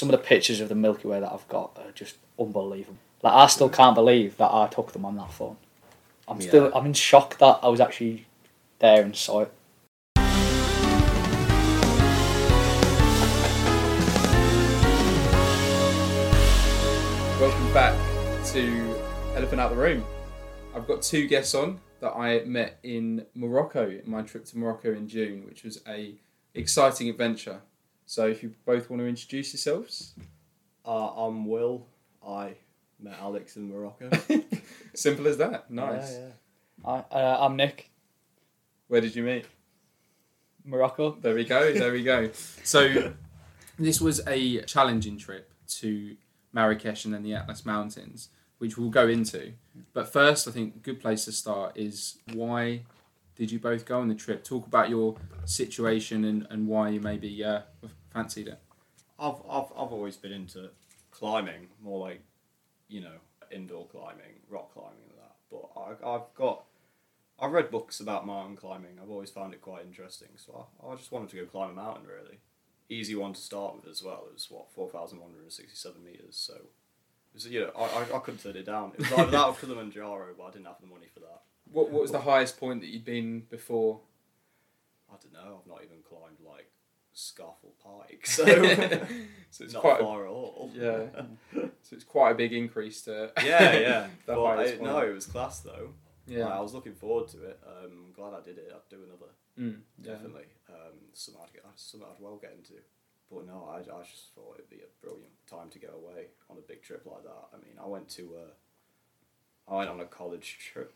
some of the pictures of the Milky Way that I've got are just unbelievable. Like I still can't believe that I took them on that phone. I'm still I'm in shock that I was actually there and saw it. Welcome back to Elephant Out the Room. I've got two guests on that I met in Morocco in my trip to Morocco in June, which was a exciting adventure. So if you both want to introduce yourselves, Uh, I'm Will. I met Alex in Morocco. simple as that. Nice. Yeah, I, uh, I'm Nick, Where did you meet? Morocco. There we go. There we go. So this was a challenging trip to Marrakesh and then the Atlas Mountains, which we'll go into. But first, I think a good place to start is why did you both go on the trip? Talk about your situation and, and why you maybe uh, fancied it. I've, I've, I've always been into climbing, more like, you know, indoor climbing, rock climbing and that. But I, I've got, I've read books about mountain climbing. I've always found it quite interesting. So I, I just wanted to go climb a mountain, really. Easy one to start with as well. It was, what, 4,167 metres. So, it was, you know, I, I, I couldn't turn it down. It was either that or Kilimanjaro, but I didn't have the money for that. What, what was the highest point that you'd been before? I don't know. I've not even climbed, like, Scafell Pike. So, so it's not quite a, far at all. yeah. so it's quite a big increase to yeah, yeah. But I, no, it was class though. yeah I was looking forward to it. Um, I'm glad I did it. I'd do another, Mm, yeah. definitely. Um, something I'd, get, something I'd well get into. But no, I, I just thought it'd be a brilliant time to go away on a big trip like that. I mean, I went to, uh, I went on a college trip.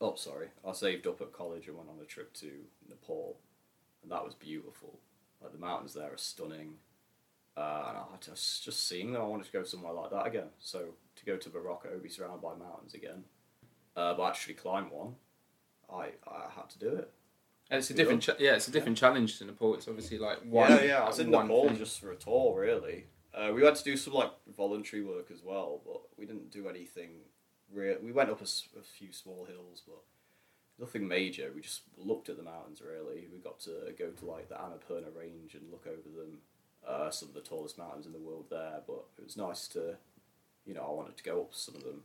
Oh, sorry. I saved up at college and went on a trip to Nepal, and that was beautiful. Like the mountains there are stunning. Uh, and I just just seeing them, I wanted to go somewhere like that again. So to go to Morocco, be surrounded by mountains again, uh, but actually climb one, I I had to do it. And it's a different, cha- yeah, it's a different challenge to Nepal. It's obviously like one. yeah, yeah. I was in Nepal thing. just for a tour, really. Uh, we had to do some like voluntary work as well, but we didn't do anything. Real. We went up a few small hills, but nothing major. We just looked at the mountains. Really, we got to go to like the Annapurna Range and look over them. Uh, some of the tallest mountains in the world there, but it was nice to, you know, I wanted to go up some of them.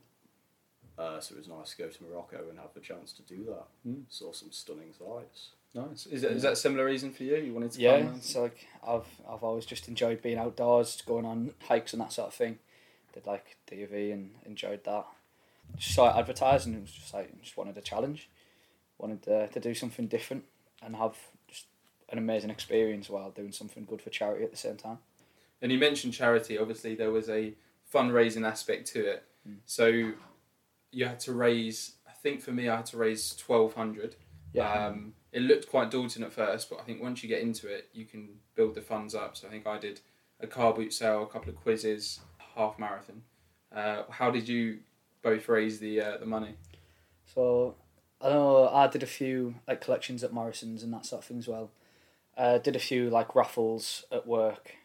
Uh, so it was nice to go to Morocco and have the chance to do that. Mm. Saw some stunning sights. Nice. Is that, is that a similar reason for you? You wanted to Yeah, climb mountains? it's like I've I've always just enjoyed being outdoors, going on hikes and that sort of thing. Did like DofE and enjoyed that. Just saw it advertised and it was just like just wanted a challenge, wanted to, to do something different and have just an amazing experience while doing something good for charity at the same time. And you mentioned charity. Obviously, there was a fundraising aspect to it. Mm. So you had to raise. I think for me, I had to raise twelve hundred. Yeah, Um, it looked quite daunting at first, but I think once you get into it, you can build the funds up. So I think I did a car boot sale, a couple of quizzes, half marathon. Uh, how did you both raise the uh, the money? So I know I did a few like collections at Morrison's and that sort of thing as well. Uh, did a few like raffles at work.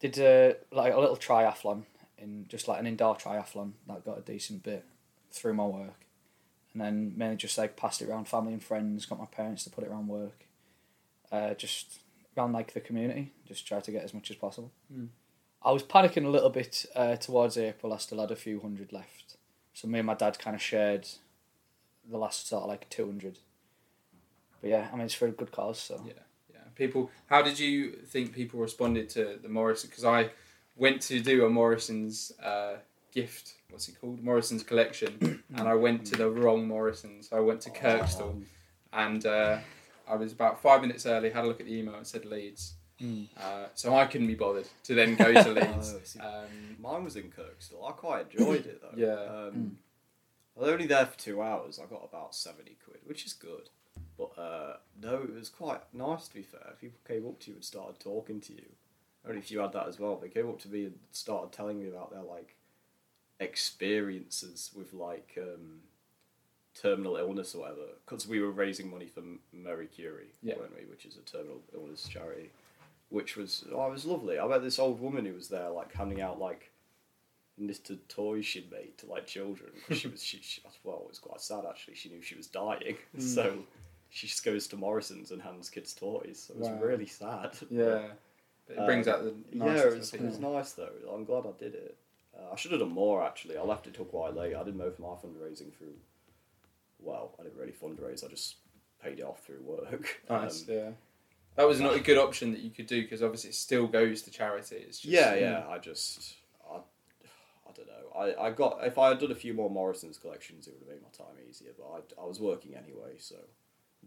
Did uh, like a little triathlon in just like an indoor triathlon that got a decent bit through my work, and then mainly just like passed it around family and friends. Got my parents to put it around work. Uh, just around like the community. Just try to get as much as possible. Mm. I was panicking a little bit uh, towards April. I still had a few hundred left. So me and my dad kind of shared the last sort of like 200. But yeah, I mean, it's for a good cause, so. Yeah. Yeah. People. How did you think people responded to the Morrison? Because I went to do a Morrison's uh, gift. What's it called? Morrison's collection, and I went to the wrong Morrison's. I went to Kirkstall. and uh, I was about five minutes early. Had a look at the email. It said Leeds, Mm. uh, so I couldn't be bothered to then go to Leeds. Oh, Um, Mine was in Kirkstall. I quite enjoyed it though. Yeah. Um, I was only there for two hours. I got about seventy quid, which is good. But uh, no, it was quite nice to be fair. People came up to you and started talking to you. I don't know if you had that as well. They came up to me and started telling me about their like experiences with like um, terminal illness or whatever. Because we were raising money for Marie Curie, Yeah. weren't we? Which is a terminal illness charity. Which was oh, it was lovely. I met this old woman who was there, like handing out like little toys she'd made to like children. 'cause she was she, she well, it was quite sad actually. She knew she was dying, so she just goes to Morrison's and hands kids toys. So it was Wow. really sad. yeah, But it brings Um, out the Yeah, it was, it was nice though. I'm glad I did it. Uh, I should have done more actually. I left it till quite late. I did most of my fundraising through. Well, I didn't really fundraise. I just paid it off through work. Nice, Um, yeah. That was not a good option that you could do because obviously it still goes to charity. It's just, yeah, yeah. I just, I, I don't know. I, I got if I had done a few more Morrison's collections, it would have made my time easier. But I, I was working anyway, so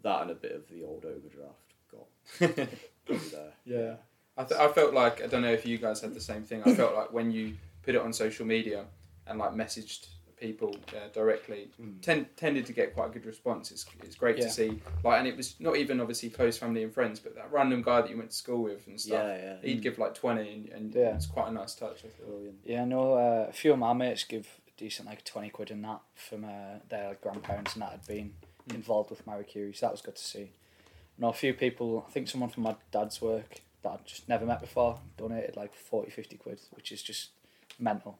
that and a bit of the old overdraft got got there. Yeah. I, th- I felt like I don't know if you guys had the same thing. I felt like when you put it on social media and like messaged people uh, directly, Mm. ten- tended to get quite a good response. It's, it's great Yeah. to see. Like, and it was not even obviously close family and friends, but that random guy that you went to school with and stuff. Yeah, yeah. He'd give like twenty, and, and Yeah. it's quite a nice touch. I. Brilliant. Yeah, I know uh, a few of my mates give decent like twenty quid in that from uh, their grandparents and that had been Mm. involved with Marie Curie, so that was good to see. I know a few people. I think someone from my dad's work that I'd just never met before donated like 40, 50 quid, which is just mental.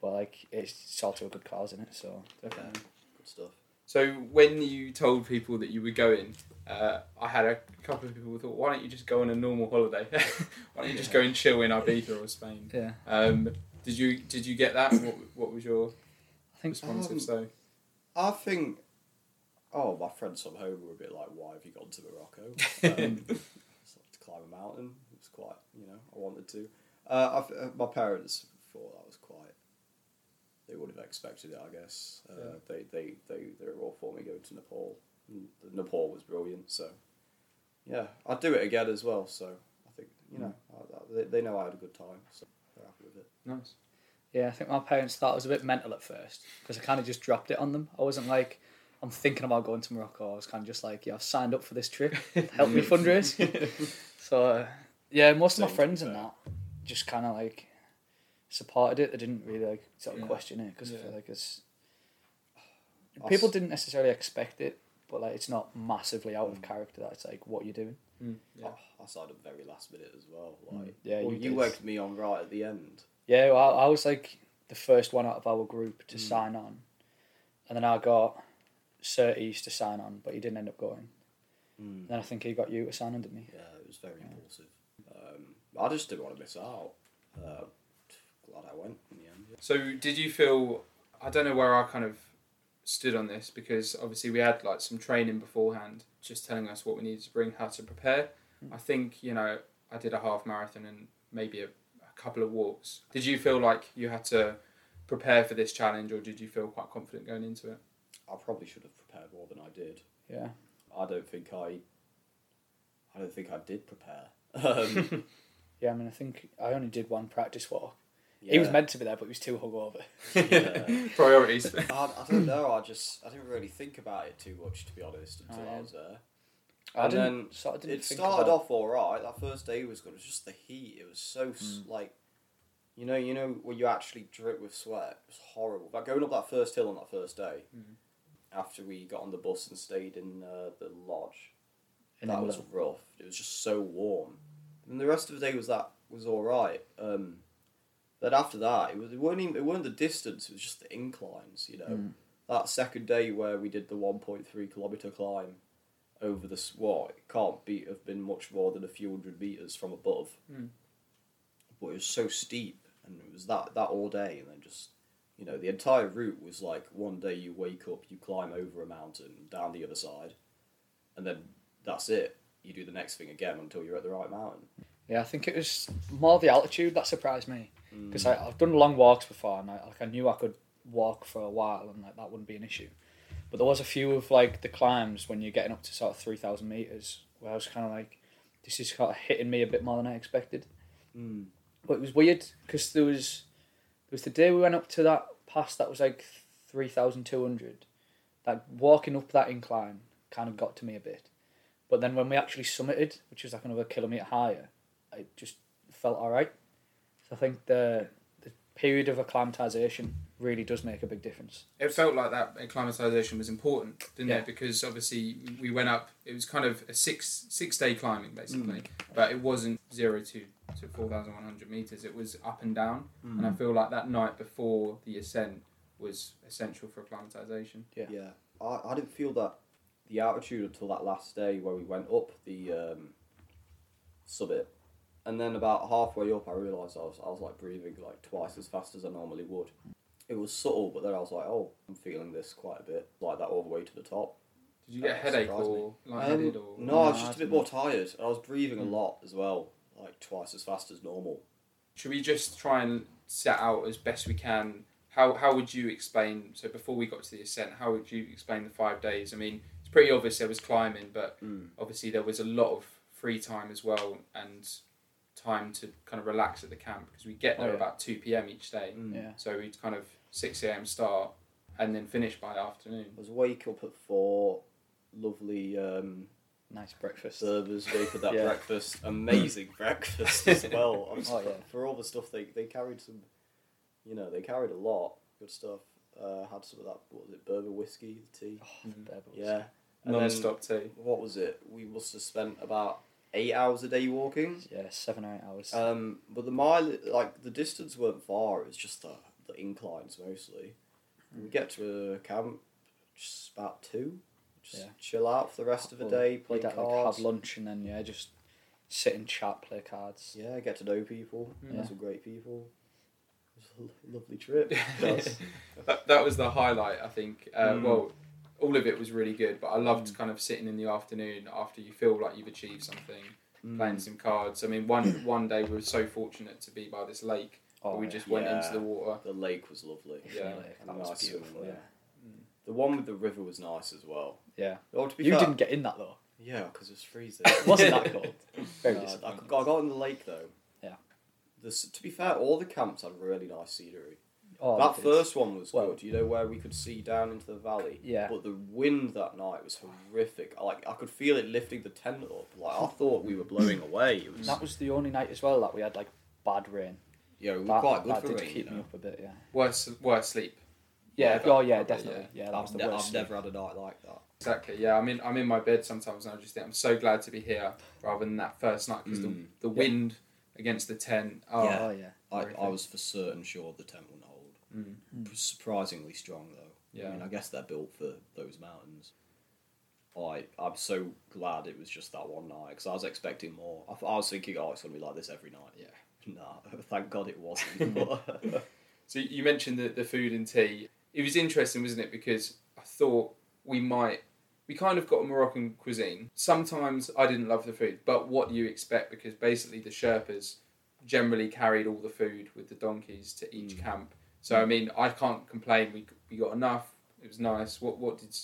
But like it's, it's also a good cause in it, so Definitely. Good stuff. So when you told people that you were going, uh, I had a couple of people who thought, why don't you just go on a normal holiday? why don't you just go and chill in Ibiza or Spain? yeah. Um, did you did you get that? What, what was your I think response? Um, if so, I think. Oh, my friends from home were a bit like, "Why have you gone to Morocco?" Um, like to climb a mountain. It was quite, you know, I wanted to. Uh, I f uh, my parents thought that was quite. They would have expected it, I guess. Uh, Yeah. They they they they were all for me going to Nepal. Nepal was brilliant, so yeah, I'd do it again as well. So I think you know I, I, they, they know I had a good time, so they're happy with it. nice. Yeah, I think my parents thought it was a bit mental at first because I kind of just dropped it on them. I wasn't like, I'm thinking about going to Morocco. I was kind of just like, yeah, I've signed up for this trip. Help me fundraise. so, uh, yeah, most of my friends and that just kind of like supported it. They didn't really like sort of Yeah. question it because I feel like it's. I People didn't necessarily expect it, but like it's not massively out of Mm. character that it's like what you're doing. Mm, yeah. Oh, I signed the very last minute as well. Mm. Like, Yeah, well, you you, worked me on right at the end. Yeah, well, I, I was like the first one out of our group to Mm. sign on, and then I got Surtees to sign on, but he didn't end up going. Mm. Then I think he got you to sign on, didn't he? Yeah, it was very Yeah. impulsive. Um, I just didn't want to miss out. Uh, glad I went in the end. yeah. So did you feel? I don't know where I kind of stood on this because obviously we had like some training beforehand, just telling us what we needed to bring, how to prepare. Mm. I think you know I did a half marathon and maybe a, a couple of walks. Did you feel like you had to prepare for this challenge, or did you feel quite confident going into it? I probably should have prepared more than I did. Yeah. I don't think I. I don't think I did prepare. Um, Yeah, I mean, I think I only did one practice walk. Yeah. He was meant to be there, but he was too hungover. Yeah. Priorities. I, I don't know. I just I didn't really think about it too much to be honest until Oh, I was there. I And didn't. then sort of didn't it think started about- off all right. That first day was good. It was just the heat. It was so Mm. like, you know, you know when you actually drip with sweat. It was horrible. Like going up that first hill on that first day, Mhm. after we got on the bus and stayed in uh, the lodge, in that England. was rough. It was just so warm. And the rest of the day was that was all right. Um, but after that, it was it weren't even, it weren't the distance. It was just the inclines. You know, Mm. that second day where we did the one point three kilometer climb over the swat, it can't be have been much more than a few hundred meters from above. Mm. But it was so steep, and it was that that all day, and then just. You know, the entire route was like one day you wake up, you climb over a mountain, down the other side, and then that's it. You do the next thing again until you're at the right mountain. Yeah, I think it was more the altitude that surprised me Mm. because I've done long walks before, and I, like I knew I could walk for a while, and like that wouldn't be an issue. But there was a few of like the climbs when you're getting up to sort of three thousand meters, where I was kind of like, this is kind of hitting me a bit more than I expected. Mm. But it was weird because there was there was the day we went up to that pass that was like three thousand two hundred. That walking up that incline kind of got to me a bit, but then when we actually summited, which was like another kilometer higher, it just felt all right. So I think the the period of acclimatization really does make a big difference. it felt like that acclimatization was important, didn't Yeah. it? Because obviously we went up. It was kind of a six six day climbing Mm. basically, but it wasn't zero to to four thousand one hundred meters. It was up and down, and I feel like that night before the ascent was essential for acclimatization. Yeah. Yeah, I, I didn't feel that the altitude until that last day where we went up the um, summit. And then about halfway up, I realised I was I was like breathing like twice as fast as I normally would. It was subtle, but then I was like, oh, I'm feeling this quite a bit, like that all the way to the top. Did you get a headache or lightheaded Um, or no, I was just a bit more tired. I was breathing a Mm. lot as well, like twice as fast as normal. Should we just try and set out as best we can? How how would you explain? So before we got to the ascent, how would you explain the five days? I mean, it's pretty obvious there was climbing, but Mm. obviously there was a lot of free time as well and time to kind of relax at the camp because we get there Oh, yeah. about two p.m. each day. Mm. Yeah. So we'd kind of six a.m. start and then finish by afternoon. I was wake up at four, lovely um, Nice breakfast. servers go for that Yeah. breakfast, amazing breakfast as well. I was- Oh, yeah. For all the stuff they they carried some, you know, they carried a lot good stuff. Uh, had some of that. What was it? Berber whiskey, the tea. Oh, Mhm. Bear Bubbles. Yeah. And Non-stop tea. what was it? We must have spent about eight hours a day walking. Yeah, seven or eight hours. Um, but the mile, like the distance weren't far. It was just the the inclines mostly. We get to a camp, just about two. Just Yeah. chill out for the rest of the day, play We'd have, like, cards. have lunch and then yeah, just sit and chat, play cards. Yeah, get to know people. Yeah. Met some great people. It was a lovely trip. That, that was the highlight, I think. Uh, Mm. Well, all of it was really good, but I loved Mm. kind of sitting in the afternoon after you feel like you've achieved something, Mm. playing some cards. I mean, one one day we were so fortunate to be by this lake Oh, where we yeah. just went Yeah. into the water. The lake was lovely. Yeah. Lake, And that was nice beautiful. Yeah. there. The one with the river was nice as well. Yeah. Oh, to be You fair- didn't get in that though. Yeah, because it was freezing. It wasn't that cold. Very No, I, got- I got in the lake though. Yeah. This, to be fair, all the camps had really nice scenery. Oh, that they first one was Well- good. You know where we could see down into the valley. Yeah. But the wind that night was horrific. I, Like I could feel it lifting the tent up. Like I thought we were blowing away. It was. That was the only night as well that we had like bad rain. yeah, we were That, quite good that for did rain. keep you me up a bit. Yeah. Worse, worse sleep. Yeah. Yeah, oh yeah, probably, definitely. Yeah, that was the ne- worst. I've never had a night like that. Exactly. Yeah, I'm in. I'm in my bed sometimes, and I just think I'm so glad to be here rather than that first night because Mm. the, the wind against the tent. Oh, Yeah. Oh yeah. I, I was for certain sure the tent wouldn't hold. Mm. Surprisingly strong though. Yeah. I mean, I guess they're built for those mountains. I I'm so glad it was just that one night because I was expecting more. I, I was thinking, oh, it's gonna be like this every night. Yeah. Nah, thank God it wasn't. So you mentioned the, the food and tea. It was interesting, wasn't it? Because I thought we might, we kind of got a Moroccan cuisine. Sometimes I didn't love the food, but what do you expect? Because basically the Sherpas generally carried all the food with the donkeys to each Mm. camp. So I mean, I can't complain. We we got enough. It was nice. What what did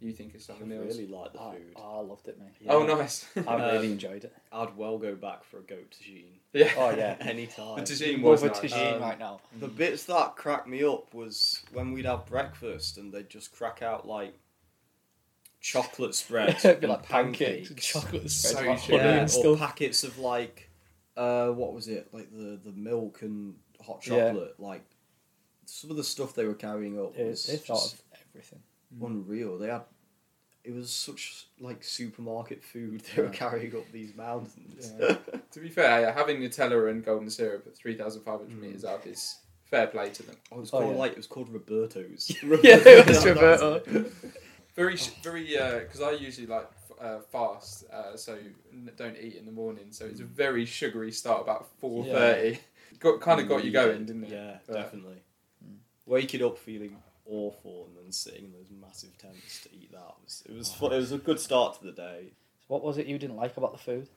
you think of some I of the meals? really liked the food. I loved it, mate. Yeah. Oh, nice. I really Um, enjoyed it. I'd well go back for a goat tagine yeah. Oh, yeah. The anytime. tagine was Over nice. tagine Um, right now. The bits that cracked me up was when we'd have breakfast and they'd just crack out like chocolate spreads, It'd be and like pancakes, and chocolate So spreads, like sugar. honey yeah, and or stuff. packets of like, uh, what was it? Like the the milk and hot Yeah. chocolate. Like some of the stuff they were carrying up They, was they thought just of everything. unreal. They had. It was such like supermarket food they were carrying up these mountains. Yeah. To be fair, yeah, having Nutella and golden syrup at three thousand five hundred Mm. meters up is fair play to them. Oh, it was Oh, called yeah. like it was called Roberto's. Yeah, it was That Roberto. Very, sh- very, because I usually like uh, fast, uh, so n- don't eat in the morning. So it's a very sugary start about four thirty. Got kind of got you going, didn't it? Yeah, But- definitely. Mm. Waking up feeling awful and then sitting in those massive tents to eat that was it was fu- it was a good start to the day. So what was it you didn't like about the food?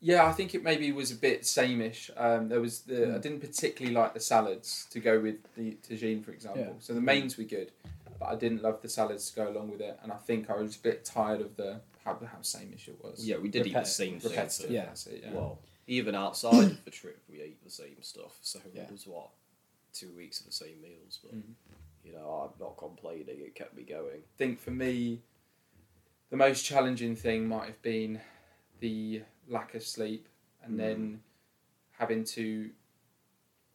Yeah, I think it maybe was a bit sameish. Um, there was the I Mm. didn't particularly like the salads to go with the tagine, for example. Yeah. So the mains were good, but I didn't love the salads to go along with it, and I think I was a bit tired of the how how sameish it was. Yeah, we did eat the Repeti- same thing. repetitive. Yeah. it, yeah. Well, even outside of the trip, we ate the same stuff. So Yeah. it was what two weeks of the same meals. But Mhm. you know, I'm not complaining. It kept me going. I think for me, the most challenging thing might have been the lack of sleep and Mm. then having to,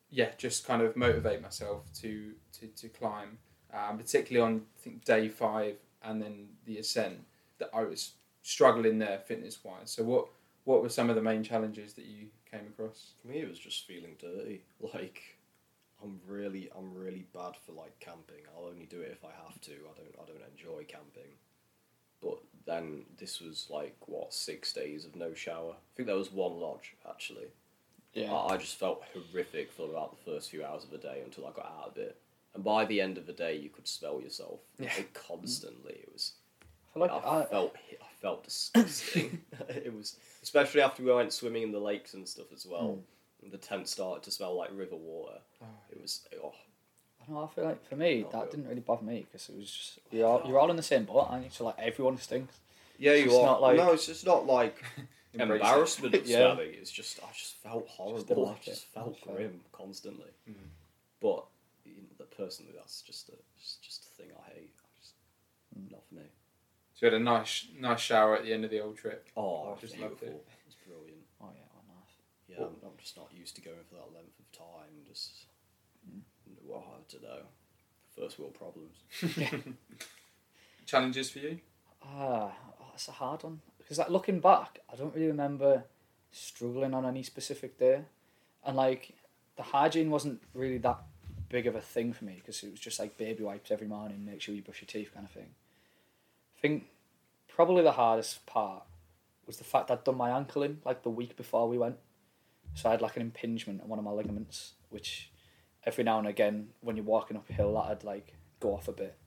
yeah, just kind of motivate myself to, to, to climb, um, particularly on I think day five and then the ascent that I was struggling there fitness wise. So what what were some of the main challenges that you came across? For me, it was just feeling dirty. Like I'm really, I'm really bad for like camping. I'll only do it if I have to. I don't, I don't enjoy camping. But then this was like what six days of no shower. I think there was one lodge actually. Yeah. I, I just felt horrific for about the first few hours of the day until I got out of it. And by the end of the day, you could smell yourself Yeah. like, constantly. It was I like I, felt I felt disgusting. it was especially after we went swimming in the lakes and stuff as well. Hmm. And the tent started to smell like river water. It was oh, I know, I feel like for me Not that good. didn't really bother me because it was just you're all, you're all in the same boat, and so like everyone stinks. yeah, It's you just are. not like- no, it's just not like Embrace it. embarrassment of Yeah. smelling. It's just I just felt don't horrible. I just it. felt Fair. grim constantly. Mhm. But you know, the personally, that's just a just, just a thing I hate. I just, Mm. Not for me. So you had a nice nice shower at the end of the old trip. Oh, I it's just loved it. It's brilliant. Oh yeah, oh nice. Yeah, Well- I'm, I'm just not used to going for that length of time. Just, Mm. well, I don't know. First world problems. Challenges for you? Ah, oh, that's a hard one because like looking back, I don't really remember struggling on any specific day, and like the hygiene wasn't really that big of a thing for me because it was just like baby wipes every morning, make sure you brush your teeth kind of thing. I think probably the hardest part was the fact I'd done my ankle in like the week before we went, so I had like an impingement on one of my ligaments, which every now and again when you're walking uphill that'd like go off a bit.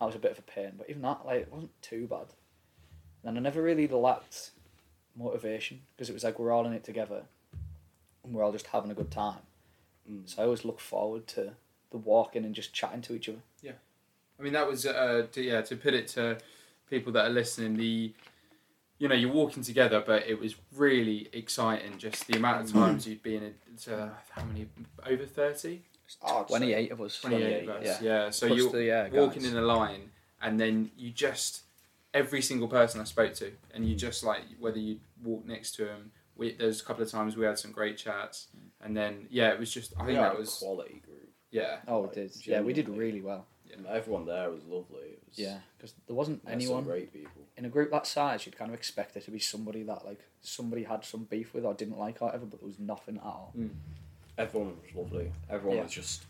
That was a bit of a pain, but even that like it wasn't too bad. And I never really lacked motivation because it was like we're all in it together, and we're all just having a good time. Mm. So I always look forward to the walking and just chatting to each other. Yeah, I mean, that was uh, to, yeah. To put it to people that are listening, the you know you're walking together, but it was really exciting. Just the amount of times you'd be in a to, how many over thirty. Twenty eight of us. 28 of us. Yeah. So Plus you're the, yeah, walking guys. in a line, and then you just every single person I spoke to, and Mm. you just like whether you walk next to them. We, there's a couple of times we had some great chats, and then yeah, it was just I We think had that was a quality group. yeah. Oh, we like, did. Yeah, we did really well. Yeah. Everyone there was lovely. It was, Yeah, because there wasn't there's some anyone great people. In a group that size. You'd kind of expect there to be somebody that like somebody had some beef with or didn't like or whatever, but there was nothing at all. Everyone was lovely. Everyone Yeah. was just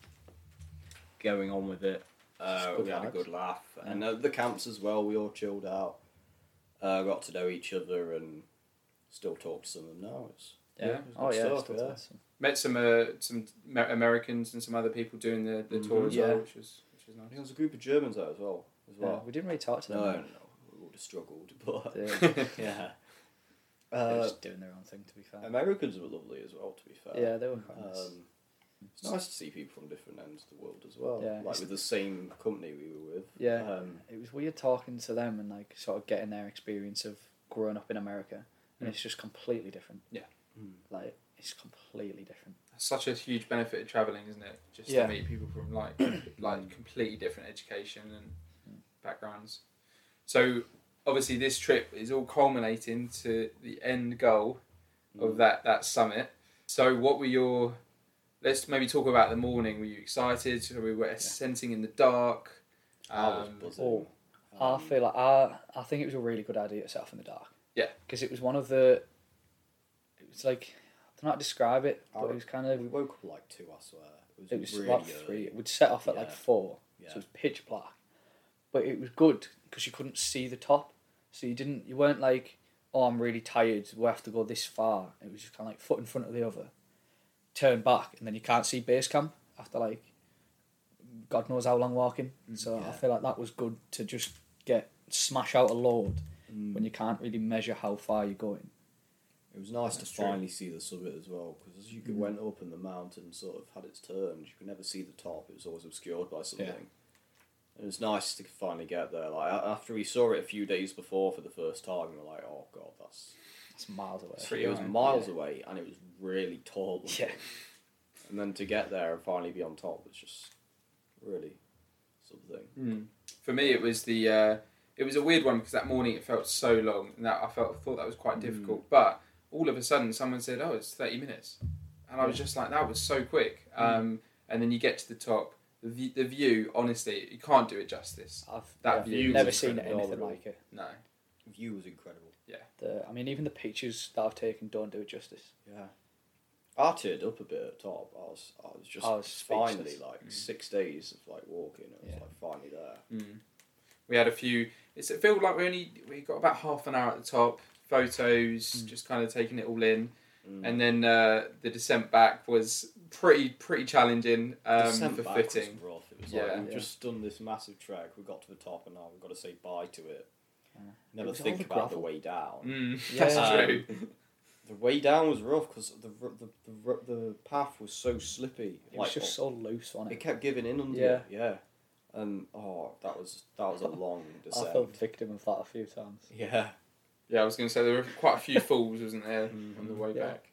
going on with it. Uh, we had a good laugh, Yeah. and uh, the camps as well. We all chilled out, uh, got to know each other, and still talk to some of them now. It's Yeah. it's Oh good yeah, stuff, yeah. awesome. Met some uh, some Americans and some other people doing the, the tour Mhm. as well, Yeah. which was which was I think nice. there was a group of Germans there as well. As Yeah, well. we didn't really talk to them. no, have struggled, but They, yeah. they were Uh, just doing their own thing. To be fair. Americans were lovely as well. To be fair, yeah, they were nice. Um, it's nice to see people from different ends of the world as well. Yeah, like with the same company we were with. Yeah. Um, it was weird talking to them and like sort of getting their experience of growing up in America, and Mm. it's just completely different. mm. Like it's completely different. Such a huge benefit of traveling, isn't it? Just Yeah. to meet people from like like completely different education and backgrounds. So obviously, this trip is all culminating to the end goal of Mm. that that summit. So, what were your? Let's maybe talk about the morning. Were you excited? So we were ascending in the dark. I was Um, buzzing. oh, Um, I feel like I I think it was a really good idea to set off in the dark. Yeah. because it was one of the. It was like I don't know how to describe it, but I- it was kind of we woke up like two, I swear. It was, it was really about early. three. We'd set off at like four, Yeah. so it was pitch black. But it was good because you couldn't see the top, so you didn't. You weren't like, oh, I'm really tired. We have to go this far. It was just kind of like foot in front of the other, turn back, and then you can't see base camp after like, God knows how long walking. So I feel like that was good to just get smash out a load Mm. when you can't really measure how far you're going. It was nice That's to true. finally see the summit as well, because as you Mm. went up and the mountain sort of had its turns, you could never see the top. It was always obscured by something. It was nice to finally get there. Like after we saw it a few days before for the first time, we were like, "Oh God, that's." That's miles away. Pretty it was high, miles yeah. away, and it was really tall. Yeah. And then to get there and finally be on top was just really something. Mm. For me, it was the uh, it was a weird one because that morning it felt so long, and that I felt thought that was quite Mm. difficult. But all of a sudden, someone said, "Oh, it's thirty minutes," and I was just like, "That was so quick." Mm. Um, and then you get to the top. The view, the view, honestly, you can't do it justice. I've That yeah, view never seen anything like it. No, View was incredible. Yeah, the, I mean, even the pictures that I've taken don't do it justice. Yeah. I teared up a bit at top. I was, I was just I was finally speechless. like Mm. six days of like walking. It was Yeah. like finally there. mm. we had a few it's, it felt like we only we got about half an hour at the top, photos, Mm. just kind of taking it all in, Mm. and then uh, the descent back was pretty pretty challenging um, Descent for back fitting. Was rough. It was Yeah. like we've Yeah. just done this massive trek. We got to the top, and now we've got to say bye to it. Yeah. Never It think the about the way down. Mm, Yeah. that's Um, true. The way down was rough because the, the the the path was so slippy. It was just so loose on it it. kept giving in under Yeah. it. Yeah. And oh, that was that was a long descent. I descent. fell victim of that a few times. Yeah. Yeah, I was going to say there were quite a few falls, wasn't there, on the way Yeah. back.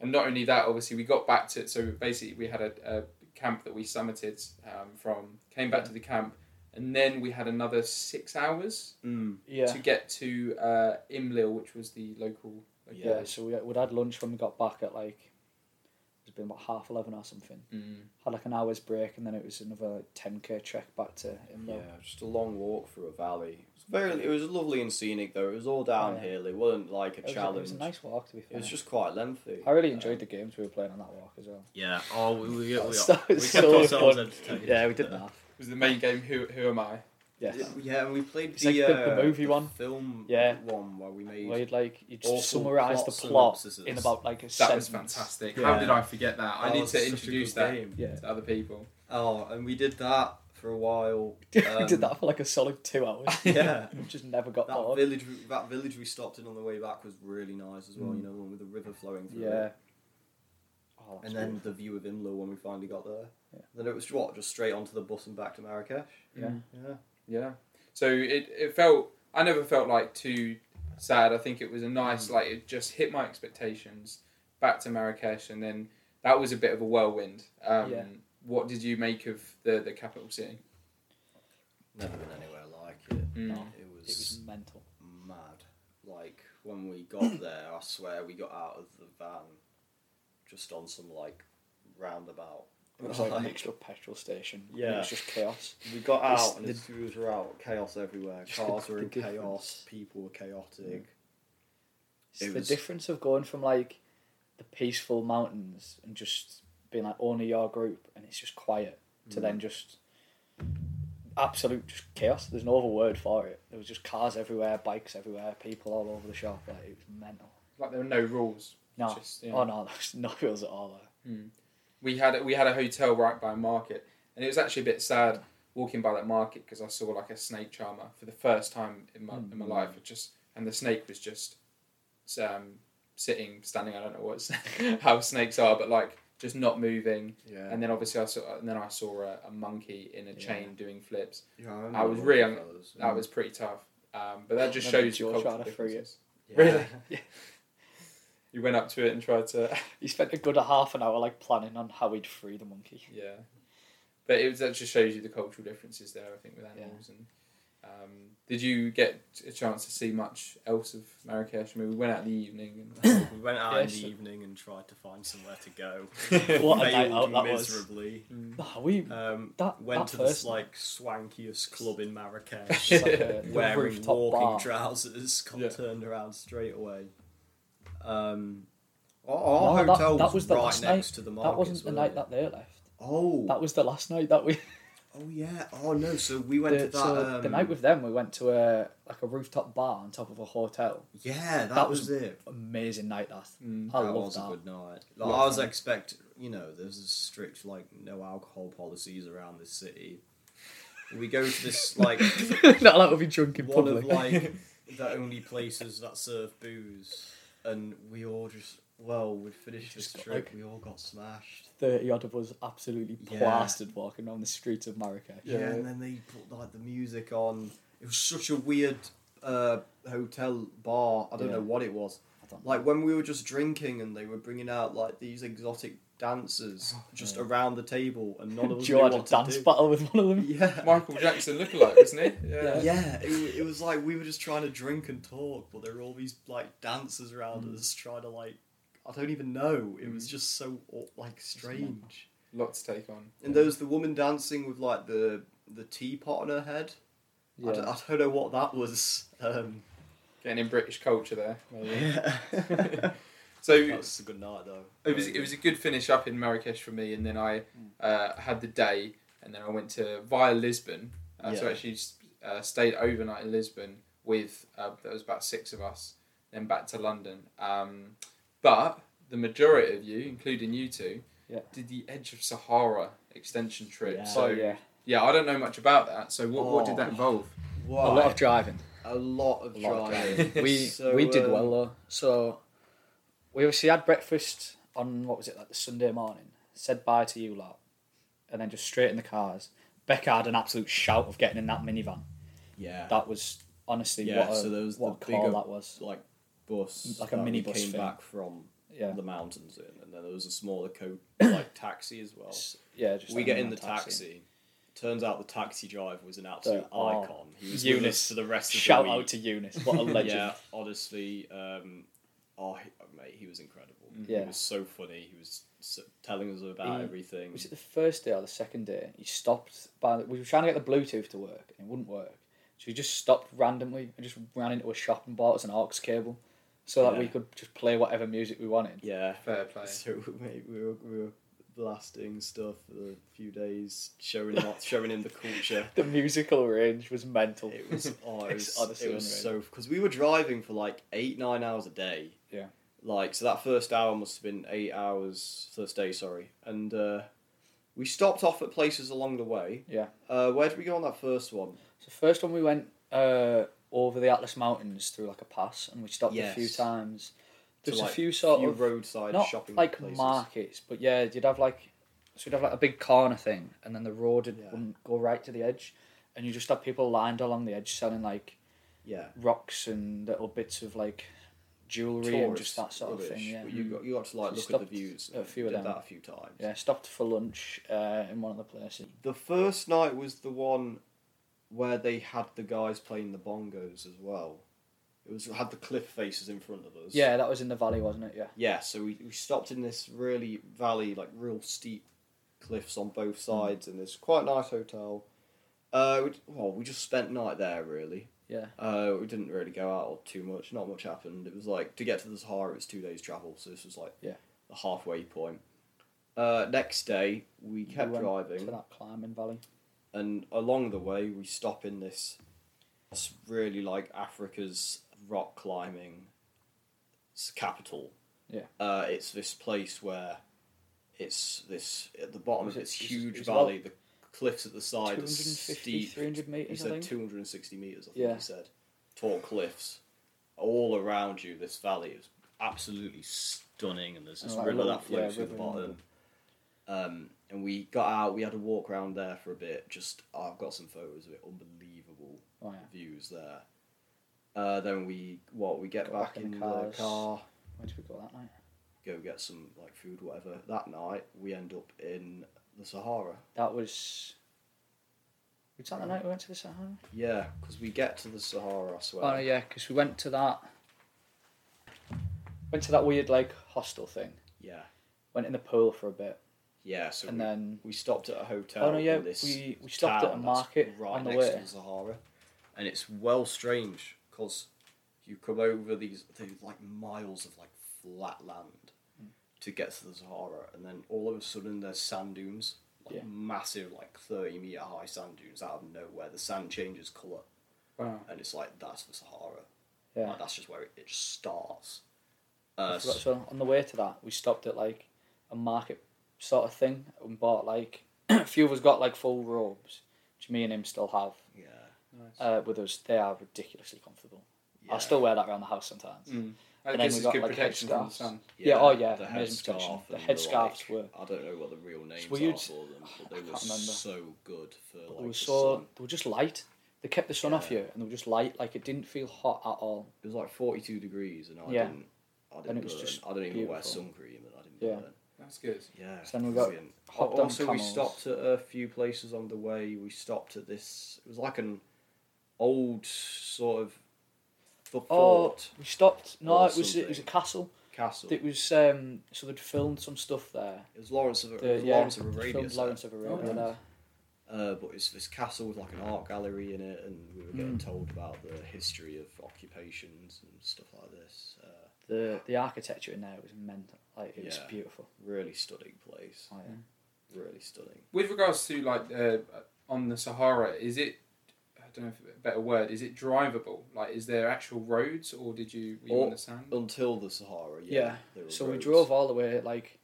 And not only that, obviously we got back to so basically we had a, a camp that we summited um, from, came back Yeah. to the camp, and then we had another six hours Mm. Yeah. to get to uh, Imlil, which was the local. local Yeah, so we, we'd had lunch when we got back at like, it's been about half 11 or something. Mm. Had like an hour's break and then it was another 10k trek back to Imlil. Yeah, just a long walk through a valley. It was very. It was lovely and scenic though. It was all downhill. It wasn't like a It was, challenge. it was a nice walk to be fair. It was just quite lengthy. I really enjoyed the games we were playing on that walk as well. Yeah. Oh, we, we, we, That we, was- we kept so ourselves fun. entertained. Yeah, we did that. It was the main game. Who who am I? Yes. Yeah, and we played the, like the- the uh, movie one. film Yeah. one where we made Where you'd like you Awful just summarise the plot plot in about like a That sentence. was fantastic. Yeah. How did I forget that? I need to introduce that game. Yeah. to other people. Oh, and we did that for a while. we Um, did that for like a solid two hours. Yeah. we just never got That bored. village, that village we stopped in on the way back was really nice as well. Mm. You know, one with the river flowing through. Yeah. it. Oh, that's And then beautiful. the view of Imlil when we finally got there. Yeah. Then it was what, just straight onto the bus and back to Marrakesh. Yeah. Yeah. Yeah. So it, it felt I never felt like too sad. I think it was a nice Mm. like it just hit my expectations. Back to Marrakesh and then that was a bit of a whirlwind. Um, Yeah. What did you make of the the capital city? Never been anywhere like it. Mm. No, It was, it was mental. mad. Like when we got there, I swear we got out of the van just on some like roundabout. It was like a mixed up petrol station. Yeah, It was just chaos. We got It's out and the- as soon as we were out, chaos everywhere. Cars were the in chaos. People were chaotic. It's It the was- difference of going from like the peaceful mountains and just being like only your group and it's just quiet to Mm. then just absolute just chaos. There's no other word for it. There was just cars everywhere, bikes everywhere, people all over the shop. Like it was mental. Like there were no rules. No, Just, yeah. oh no, there's no rules at all there. we had we had a hotel right by a market, and it was actually a bit sad walking by that market because I saw like a snake charmer for the first time in my in my Mm. life. It just and the snake was just um, sitting, standing. I don't know what how snakes are, but like just not moving. Yeah. And then obviously I saw and then I saw a, a monkey in a Yeah. chain doing flips. yeah, I remember was really of un- those. That was pretty tough. Um, but that just shows you Joe cultural trying to free it? Yeah. Really? You went up to it and tried to. He spent a good half an hour like planning on how he'd free the monkey. Yeah, but it was, that just shows you the cultural differences there. I think with animals. And um, did you get a chance to see much else of Marrakesh? I mean, we went out in the evening. And, we went out Yes. in the evening and tried to find somewhere to go. What a night Failed out that was. miserably. Oh, we Um, That- went that to first this like swankiest club in Marrakesh, It's like a- wearing walking bar. trousers, got Yeah. turned around straight away. Um, our, our No, hotel that was, was the right next night. to the market. that wasn't the night that they left. Oh, That was the last night that we. Oh yeah. Oh no. So we went the, to that. so um, the night with them, we went to a like a rooftop bar on top of a hotel. Yeah, that, that was, was- it. Amazing night that. Mm. I that love was that. a good night. Yeah, I was fun. expect, you know, there's a strict like no alcohol policies around this city. We go to this like Not allowed to be drunk in one public. of like the only places that serve booze, and we all just well, we finished this Just got, trip. like- we all got smashed. Thirty odd of us absolutely Yeah. plastered walking around the streets of Marrakesh. Yeah. Yeah. and then they put like the music on. It was such a weird uh, hotel bar. I don't Yeah. know what it was. Like when we were just drinking and they were bringing out like these exotic dancers just yeah. around the table, and none of us Joe knew had a what dance do. battle with one of them. Yeah. Michael Jackson lookalike, wasn't he? Yeah. Yeah, it, it was like we were just trying to drink and talk, but there were all these like dancers around Mm. us trying to like I don't even know. It was Mm. just so like strange. Lots to take on. And there was the woman dancing with like the the teapot on her head. I, Yeah. don't, I don't know what that was. Um, Getting in British culture there. yeah. So that was a good night though. it was it was a good finish up in Marrakesh for me, and then I uh, had the day, and then I went to via Lisbon. Uh, So Yeah. actually, uh, stayed overnight in Lisbon with uh, there was about six of us, then back to London. Um, but the majority of you, including you two, Yeah. did the Edge of Sahara extension trip. Yeah. So Oh, yeah, yeah, I don't know much about that. So what, what did that Oh. involve? a lot of driving. a lot of A lot of driving. We So, we did um, well though. So we obviously had breakfast on what was it like the Sunday morning. Said bye to you lot, and then just straight in the cars. Becca had an absolute shout of getting in that minivan. Yeah. That was honestly Yeah, what a, so there was what the a call bigger- that was. like bus, Like a that we minibus came thing. back from Yeah, the mountains in, and then there was a smaller coat like taxi as well. Yeah. Just we like get in the taxi. taxi. Turns out the taxi driver was an absolute oh, icon. He was with Eunice. us for the rest of Shout the week. out to Eunice. What a legend. Yeah, honestly, um, oh he- mate, he was incredible. Yeah. He was so funny. He was telling us about He- everything. Was it the first day or the second day? He stopped by. We were trying to get the Bluetooth to work, and it wouldn't work. So he just stopped randomly and just ran into a shop and bought us an aux cable, so that we could just play whatever music we wanted. Yeah, Fair play. So mate, we were we were blasting stuff for a few days, showing him showing him the culture. The musical range was mental. It was oh, it was, honestly it was unreal. so because we were driving for like eight nine hours a day. Yeah. Like so that first hour must have been eight hours first day, sorry, and uh, we stopped off at places along the way. Yeah. Uh, where did we go on that first one? So first one we went uh, over the Atlas Mountains through like a pass, and we stopped a few times. There's like, a few sort few of roadside not shopping like places. markets, but yeah, you'd have like so you'd have like a big corner thing, and then the road would Yeah. wouldn't go right to the edge, and you just have people lined along the edge selling like Yeah. rocks and little bits of like jewelry and just that sort of thing. Yeah, but you got you got to like So look at the views. a few of did them. that a few times. yeah. Stopped for lunch uh, in one of the places. The first night was the one where they had the guys playing the bongos as well. It was had the cliff faces in front of us. Yeah, that was in the valley, wasn't it? Yeah. Yeah, so we, we stopped in this really valley, like real steep cliffs on both sides, and there's quite a nice hotel. Uh, we, well, we just spent night there really. Yeah. Uh, we didn't really go out too much. Not much happened. It was like to get to the Sahara, it was two days travel, so this was like Yeah. the halfway point. Uh, next day we kept we driving to that climbing valley. And along the way we stop in this it's really like Africa's rock climbing capital. Yeah. Uh, it's this place where it's this at the bottom of this huge it's valley. The cliffs at the side are 250, steep. 300 He metres, I said think. two hundred and sixty meters. I think Yeah. he said tall cliffs all around you. This valley is absolutely stunning, and there's this And like river little- that flows yeah, through the bottom. Um, and we got out. We had a walk around there for a bit. Just oh, I've got some photos of it. Unbelievable Oh yeah. views there. Uh, then we what we get back, back in the, the cars. car, Where did we go that night? go get some like food, whatever. That night we end up in the Sahara. That was. Was that the night we went to the Sahara? Yeah, because we get to the Sahara. I swear. Oh yeah, because we went to that. Went to that weird like hostel thing. Yeah, Went in the pool for a bit, yeah. So and we, then we stopped at a hotel. oh no, yeah, in this we we stopped at a market right on the next way. to the Sahara, and it's well strange because you come over these these like miles of like flat land Hmm. to get to the Sahara, and then all of a sudden there's sand dunes, like Yeah. massive, like thirty meter high sand dunes out of nowhere. The sand changes color, Wow. and it's like that's the Sahara. Yeah. Like, that's just where it, it starts. Uh, I forgot, so on the way to that, we stopped at like a market sort of thing and bought like a few of us got like full robes, which me and him still have yeah, Nice. uh, with us. They are ridiculously comfortable. yeah. I still wear that around the house sometimes. Mm. And then we got, like, protection from the sun. Yeah, oh, yeah, the amazing headscarf protection. The and headscarves like- were- I don't know what the real names we are for them, but they I were can't remember. so good for like They were the so sun. they were just light. They kept the sun off you, and they were just light. Like it didn't feel hot at all. It was like forty two degrees, and I Yeah. didn't. I didn't And it was burn. just I didn't even wear beautiful. sun cream, and I didn't Yeah. burn. That's good. Yeah. So then we got brilliant. hopped on also, we camels. stopped at a few places on the way. We stopped at this. It was like an old sort of the Oh, fort we stopped. No, Or it was it was a something. castle. castle. It was um. So they'd filmed some stuff there. It was Lawrence of, it was yeah, Lawrence of Arabia. filmed set. Lawrence of Arabia Oh, there. Uh, but it's this castle with like an art gallery in it, and we were getting Mm. told about the history of occupations and stuff like this. Uh, The the architecture in there was mental. Like it was Yeah. beautiful. really stunning place. Oh, yeah. Really stunning. With regards to like uh, on the Sahara, is it I don't know if a better word is it drivable? Like, is there actual roads, or did you were you Or- on the sand? Until the Sahara, yeah. Yeah. there were So we roads. drove all the way, like,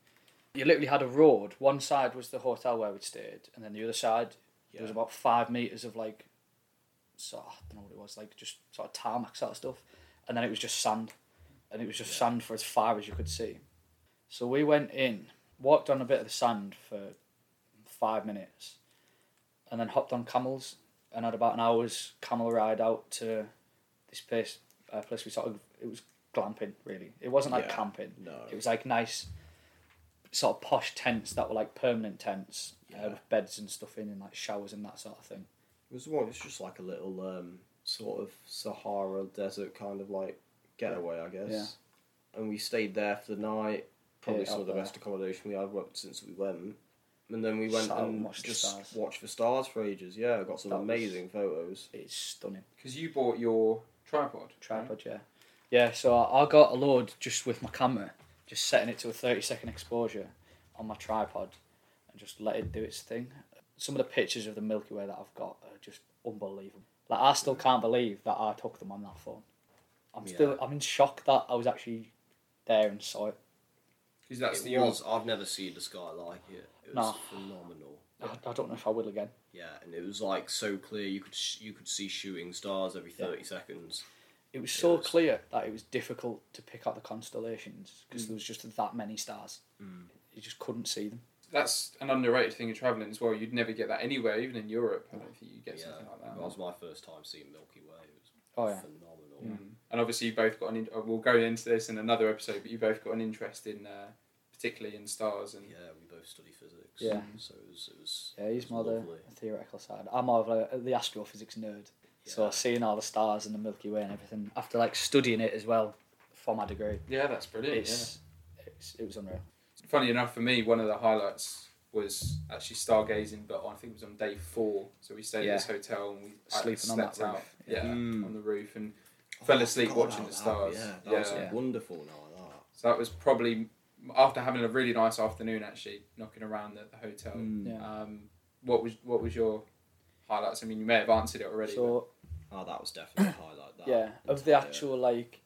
you literally had a road. One side was the hotel where we'd stayed, and then the other side, there was Yeah. about five metres of, like, so, I don't know what it was, like, just sort of tarmac sort of stuff. And then it was just sand. And it was just Yeah. sand for as far as you could see. So we went in, walked on a bit of the sand for five minutes, and then hopped on camels and had about an hour's camel ride out to this place, uh, place we sort of, it was glamping, really. It wasn't like Yeah. camping. No. It was like nice, sort of posh tents that were like permanent tents Yeah. uh, with beds and stuff in, and like showers and that sort of thing. It was one. It's just like a little um, sort of Sahara desert kind of like getaway, I guess. Yeah. And we stayed there for the night. Probably Yeah, some the there. best accommodation we had worked since we went. And then we went Sat and and watched just stars. watched the stars for ages. Yeah, I got some That was- amazing photos. It's stunning. Because you bought your tripod. right? Tripod, yeah. Yeah, so I, I got a load just with my camera, just setting it to a 30 second exposure on my tripod and just let it do its thing. Some of the pictures of the Milky Way that I've got are just unbelievable. Like, I still can't believe that I took them on that phone. I'm still, I'm in shock that I was actually there and saw it. Because that's it the was. I've never seen the sky like it. It was No. phenomenal. I, I don't know if I will again. Yeah, and it was like so clear. You could sh- you could see shooting stars every Yeah. thirty seconds. It was so was- clear that it was difficult to pick out the constellations because there was just that many stars. Mm. You just couldn't see them. that's an underrated thing of traveling as well. You'd never get that anywhere, even in Europe. I don't think you get yeah, something like that. that was my first time seeing Milky Way. It was Oh, yeah. phenomenal. Mm. And obviously, you both got an. In- uh, we'll go into this in another episode, but you both got an interest in, uh, particularly in stars and. Yeah, we both study physics. Yeah. So it was. It was Yeah, he's it was more the theoretical side. I'm more of a, the astrophysics nerd. So seeing all the stars and the Milky Way and everything after like studying it as well for my degree, Yeah, that's brilliant. it's, it's it was unreal. Funny enough, for me, one of the highlights was actually stargazing, but I think it was on day four. So we stayed Yeah. at this hotel and we I Sleeping on slept that out. roof. Yeah, Mm. on the roof and Oh, fell asleep forgot watching about the that, stars. Yeah, that Yeah. was Yeah. wonderful. Now that. so that was probably after having a really nice afternoon. Actually, knocking around the, the hotel. Mm. Yeah. Um, what was what was your highlights? I mean, you may have answered it already. So Oh, that was definitely a highlight. That yeah, of the actual like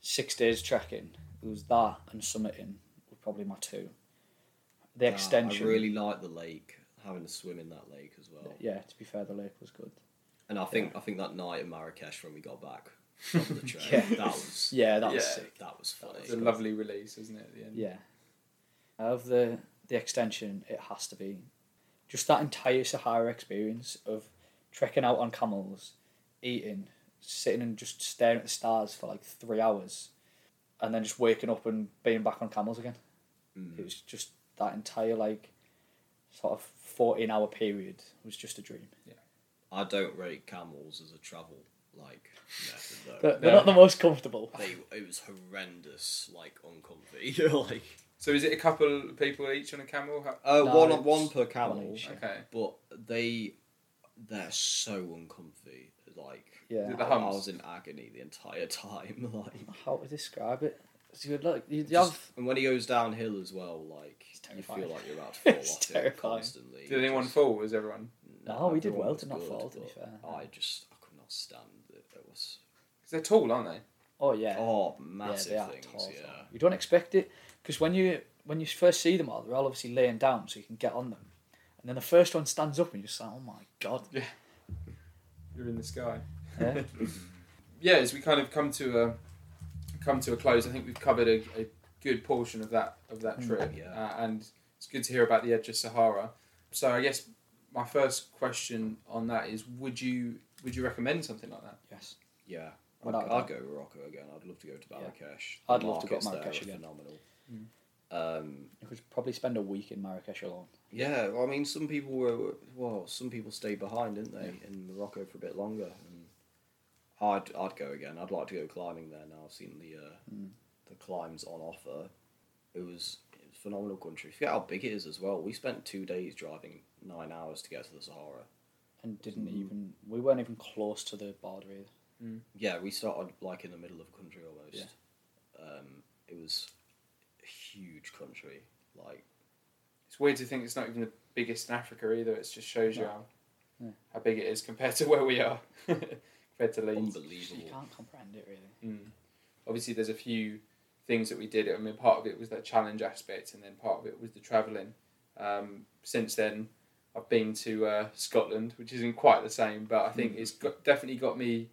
six days trekking, it was that and summiting were probably my two. The Yeah, extension, I really liked the lake. Having to swim in that lake as well. yeah. To be fair, the lake was good. And I think I think that night in Marrakesh when we got back from the train, Yeah. that was Yeah, that was Yeah. sick. that was funny. It's a lovely release, isn't it? At the end. Yeah. Of the the extension, it has to be just that entire Sahara experience of trekking out on camels, eating, sitting and just staring at the stars for like three hours, and then just waking up and being back on camels again. Mm. It was just that entire like sort of fourteen hour period was just a dream. I don't rate camels as a travel like method though. But they're No. not the most comfortable. they it was horrendous, like uncomfy. like So is it a couple of people each on a camel? How- uh, No, one it's one per one camel, each. Okay. but they they're so uncomfy. Like Yeah. The I, I humps. was in agony the entire time. Like How to describe it? So you look, you, you just- have and when he goes downhill as well, like It's you terrifying. feel like you're about to fall It's off it terrifying. constantly. Did anyone Just- fall? Was everyone? No, we did well was to not fall, to be fair. I just I could not stand it. It was Because they're tall, aren't they? Oh yeah. oh yeah, massive they are things. tall, yeah. You don't expect it because when you when you first see them all, they're all obviously laying down so you can get on them, and then the first one stands up and you're just like, oh my god. You're in the sky. Yeah. yeah, as we kind of come to a come to a close, I think we've covered a, a good portion of that of that Mm, trip, yeah. uh, and it's good to hear about the edge of Sahara. So I guess my first question on that is: Would you would you recommend something like that? yes. Yeah, I'd, Without a I'd doubt. go Morocco again. I'd love to go to Yeah. I'd The love to go to markets there Marrakesh again. Phenomenal. Mm. Um, You could probably spend a week in Marrakesh alone. yeah, well, I mean, some people were well, some people stayed behind, didn't they, in Morocco for a bit longer. And I'd I'd go again. I'd like to go climbing there now. I've seen the uh, Mm. the climbs on offer. It was it was a phenomenal country. Forget how big it is as well. We spent two days driving nine hours to get to the Sahara. And didn't Mm. even we weren't even close to the border either. Yeah, we started like in the middle of the country almost. Um, it was a huge country. Like It's weird to think it's not even the biggest in Africa either. It just shows you how Yeah. how big it is compared to where we are, compared to Leeds. You can't comprehend it really. Mm. Obviously, there's a few things that we did. I mean, part of it was that challenge aspect, and then part of it was the travelling. Um, since then, I've been to uh, Scotland, which isn't quite the same, but I think Mm. it's got, definitely got me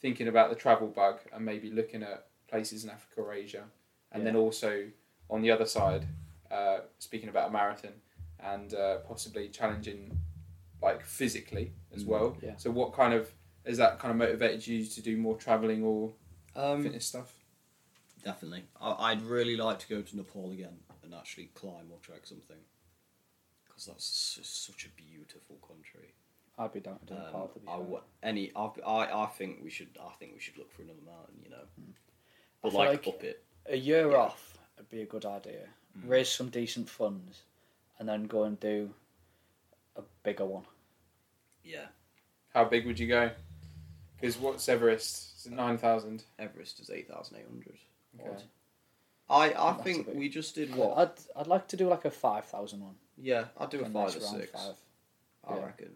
thinking about the travel bug and maybe looking at places in Africa or Asia, and then also on the other side, uh, speaking about a marathon and uh, possibly challenging like physically as Mm. well. Yeah. So, what kind of has that kind of motivated you to do more travelling or Um, fitness stuff? Definitely. I, I'd really like to go to Nepal again and actually climb or trek something. Because that's such a beautiful country. I'd be down to do Um, Nepal to be I, any, I, I, I think we should. I think we should look for another mountain. You know, but feel like, like- up it. A year Yeah. off would be a good idea. Mm. Raise some decent funds, and then go and do a bigger one. Yeah, How big would you go? Because what's Everest? Is it 9,000? Everest is eight thousand eight hundred. Okay. I, I That's think we just did what? I'd I'd like to do like a five thousand one. yeah, I'd do a and five that's or around six. Five. I yeah. reckon.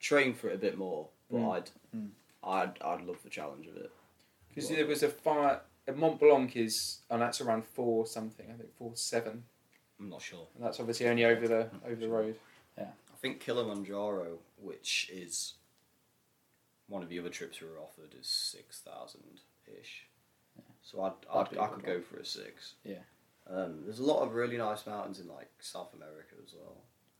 Train for it a bit more, but Mm. I'd, Mm. I'd, I'd love the challenge of it. Because Well- there was a fire. A Mont Blanc is, and that's around four something. I think four seven, I'm not sure. and that's obviously only over the over the road. Yeah. I think Kilimanjaro, which is one of the other trips we were offered, is six thousand ish. So I'd, That'd I'd be a I good could go one. for a six. Yeah. Um, there's a lot of really nice mountains in like South America as well.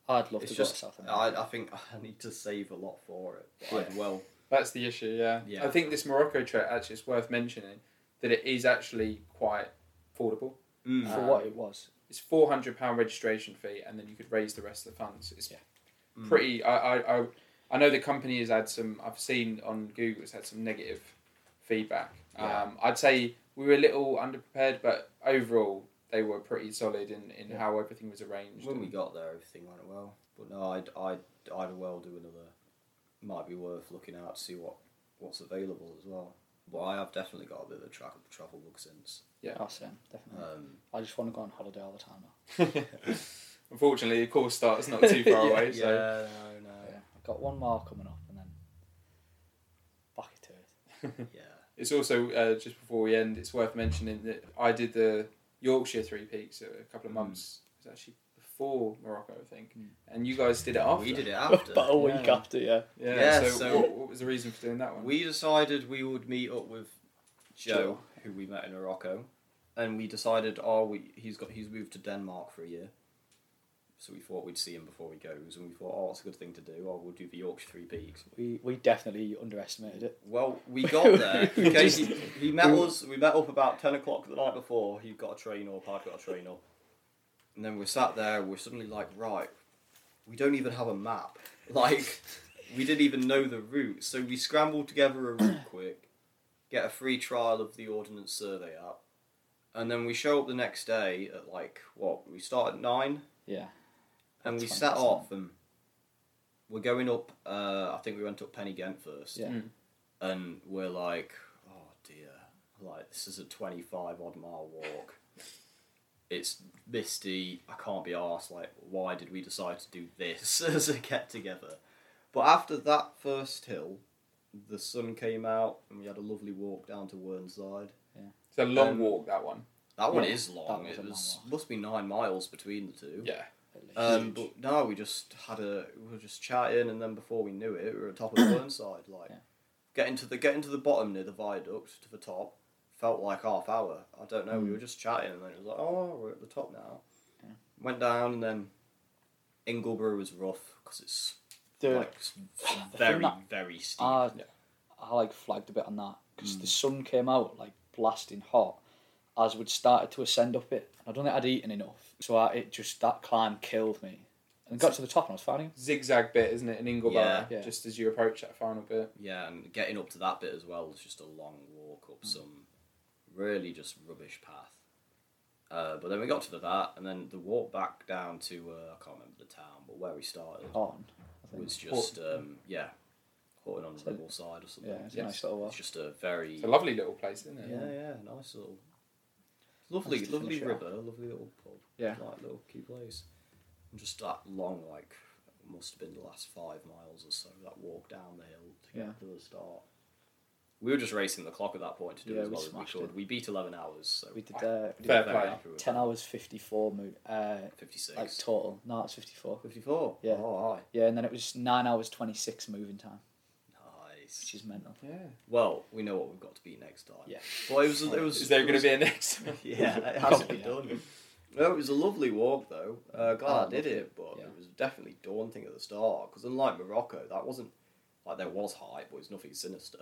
I'd love it's to just go to South America. I, I think I need to save a lot for it. But I'd well, That's the issue. Yeah. Yeah. I think this Morocco trip actually is worth mentioning that it is actually quite affordable. mm, For Uh, what it was. It's four hundred pound registration fee, and then you could raise the rest of the funds. It's Yeah. mm. pretty. I, I, I, I know the company has had some. I've seen on Google it's had some negative feedback. Yeah. Um, I'd say we were a little underprepared, but overall they were pretty solid in, in Yeah. how everything was arranged. When we got there, everything went well. But no, I'd, I'd, I'd well do another. Might be worth looking out to see what, what's available as well. But I have definitely got a bit of a tra- travel bug since. Yeah. Oh, same, definitely. Um, I just want to go on holiday all the time now. Unfortunately, the course starts not too far Yeah, away. So no, no. Yeah. I've got one more coming up, and then back to it. Yeah. It's also uh, just before we end, it's worth mentioning that I did the Yorkshire Three Peaks a couple of Mm. months. It was actually before Morocco, I think, Mm. and you guys did it after. We did it after. but a week Yeah. after, yeah. Yeah. Yeah, so, so- what, what was the reason for doing that one? We decided we would meet up with Joe, Joe. who we met in Morocco, and we decided, oh, we he's got he's moved to Denmark for a year, so we thought we'd see him before he goes, and we thought, oh, it's a good thing to do. Oh, we'll do the Yorkshire Three Peaks. We we definitely underestimated it. Well, we got there. Okay, he, he met us. We met up about ten o'clock the night before. He got a train up. I'd got a train up, and then we sat there. We're suddenly like, right, we don't even have a map. Like, we didn't even know the route. So we scrambled together a route quick, get a free trial of the Ordnance Survey app, and then we show up the next day at like what? We start at nine Yeah. And we That's set off and we're going up uh, I think we went up Pen-y-ghent first. Yeah. Mm. and we're like oh dear like this is a 25 odd mile walk. It's misty I can't be asked like why did we decide to do this as a get together? But after that first hill the sun came out and we had a lovely walk down to Whernside It's a long Um, walk that one. that one Yeah, is long. that was it a long was must be nine miles between the two. Yeah. Um, but no, we just had a we were just chatting, and then before we knew it, we were at the top of Whernside. Like Yeah. getting to the getting to the bottom near the viaduct to the top felt like half hour. I don't know. We Mm. were just chatting, and then it was like, oh, we're at the top now. Yeah. Went down, and then Ingleborough was rough because it's The- like very that- very steep. I, Yeah. I like flagged a bit on that because Mm. the sun came out like blasting hot as we'd started to ascend up it. I don't think I'd eaten enough, so I, it just that climb killed me. And got to the top and I was fine. Zigzag bit, isn't it, in Ingleborough? Yeah. Yeah. Just as you approach that final bit. Yeah, and getting up to that bit as well was just a long walk up some really just rubbish path. Uh, but then we got to the that, and then the walk back down to uh, I can't remember the town, but where we started On, I think. was just um, yeah, Horton on the So- Ribble side or something. Yeah, it's a nice little walk. It's just a very It's a lovely little place, isn't it? yeah, yeah, nice little, lovely, lovely finish it river, lovely little pub, Yeah. like little cute place, and just that long like must have been the last five miles or so. That walk down the hill to get to the start. We were just racing the clock at that point to do Yeah, as we well as we smashed could. it. We beat eleven hours, so We did, uh, we did Fair play. happy with 10 that. hours 54 mo- uh, Fifty six. like total. No, it's 54. Fifty four. Yeah. Oh, aye. Yeah, and then it was 9 hours 26 moving time, Nice. which is mental. Yeah. Well, we know what we've got to be next time. Yeah. Well, it was. It was. Is there going to be a next? Yeah, it has to be done. No, it was a lovely walk though. Uh, glad Oh, I did lovely. it, but Yeah. it was definitely daunting at the start because unlike Morocco, that wasn't like there was hype, but it was nothing sinister.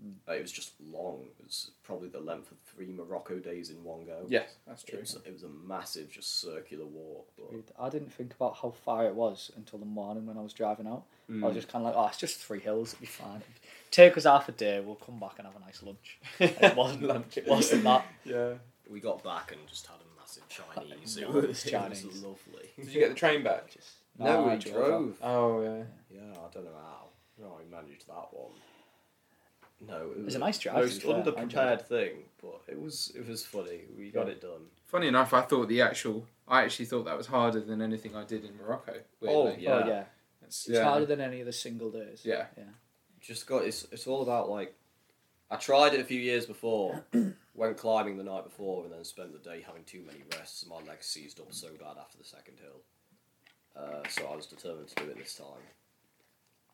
Mm. It was just long. It was probably the length of three Morocco days in one go. Yes, that's It true. was, it was a massive, just circular walk. But I didn't think about how far it was until the morning when I was driving out. I Mm. was just kind of like, oh, it's just three hills, it'll be fine. Take us half a day, we'll come back and have a nice lunch. It wasn't, Lunch. it wasn't that. Yeah. we got back and just had a massive Chinese. it, Nice was, it Chinese. was lovely. Did you get the train back? Just, No, I we drove. Oh yeah. Yeah, I don't know how. No, we managed that one. No, it was was a nice drive, Most to be fair. Underprepared thing, but it was it was funny. We got Yeah. it done. Funny enough, I thought the actual. I actually thought that was harder than anything I did in Morocco. Oh. Yeah. Oh, yeah. It's, It's harder than any of the single days. Yeah. Yeah. Just got it's it's all about like. I tried it a few years before, went climbing the night before, and then spent the day having too many rests. My legs seized up so bad after the second hill. Uh, so I was determined to do it this time.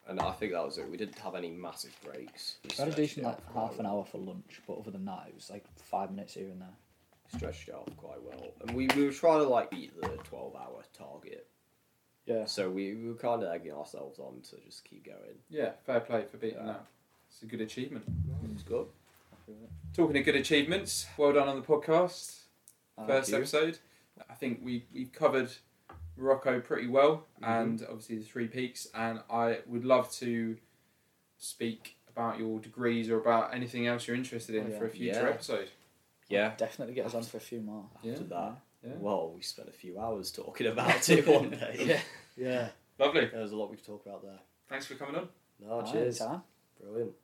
And I think that was it. We didn't have any massive breaks. We We had a decent like out quite half an hour for lunch, but other than that, it was like five minutes here and there. stretched it out quite well. And we, we were trying to like beat the 12 hour target. Yeah. So we, we were kind of egging ourselves on to just keep going. Yeah, fair play for beating Yeah. that. It's a good achievement. It's good. Talking of good achievements, well done on the podcast. Uh, First you. episode. I think we we've covered Morocco pretty well, Mhm. and obviously the three peaks. And I would love to speak about your degrees or about anything else you're interested in Oh, yeah. for a future Yeah. episode. Yeah. Definitely get us on for a few more. Yeah. After that, Yeah. well, we spent a few hours talking about it one day. Yeah. Yeah. Lovely. There's a lot we could talk about there. Thanks for coming on. No, Alright, cheers. anytime. Brilliant.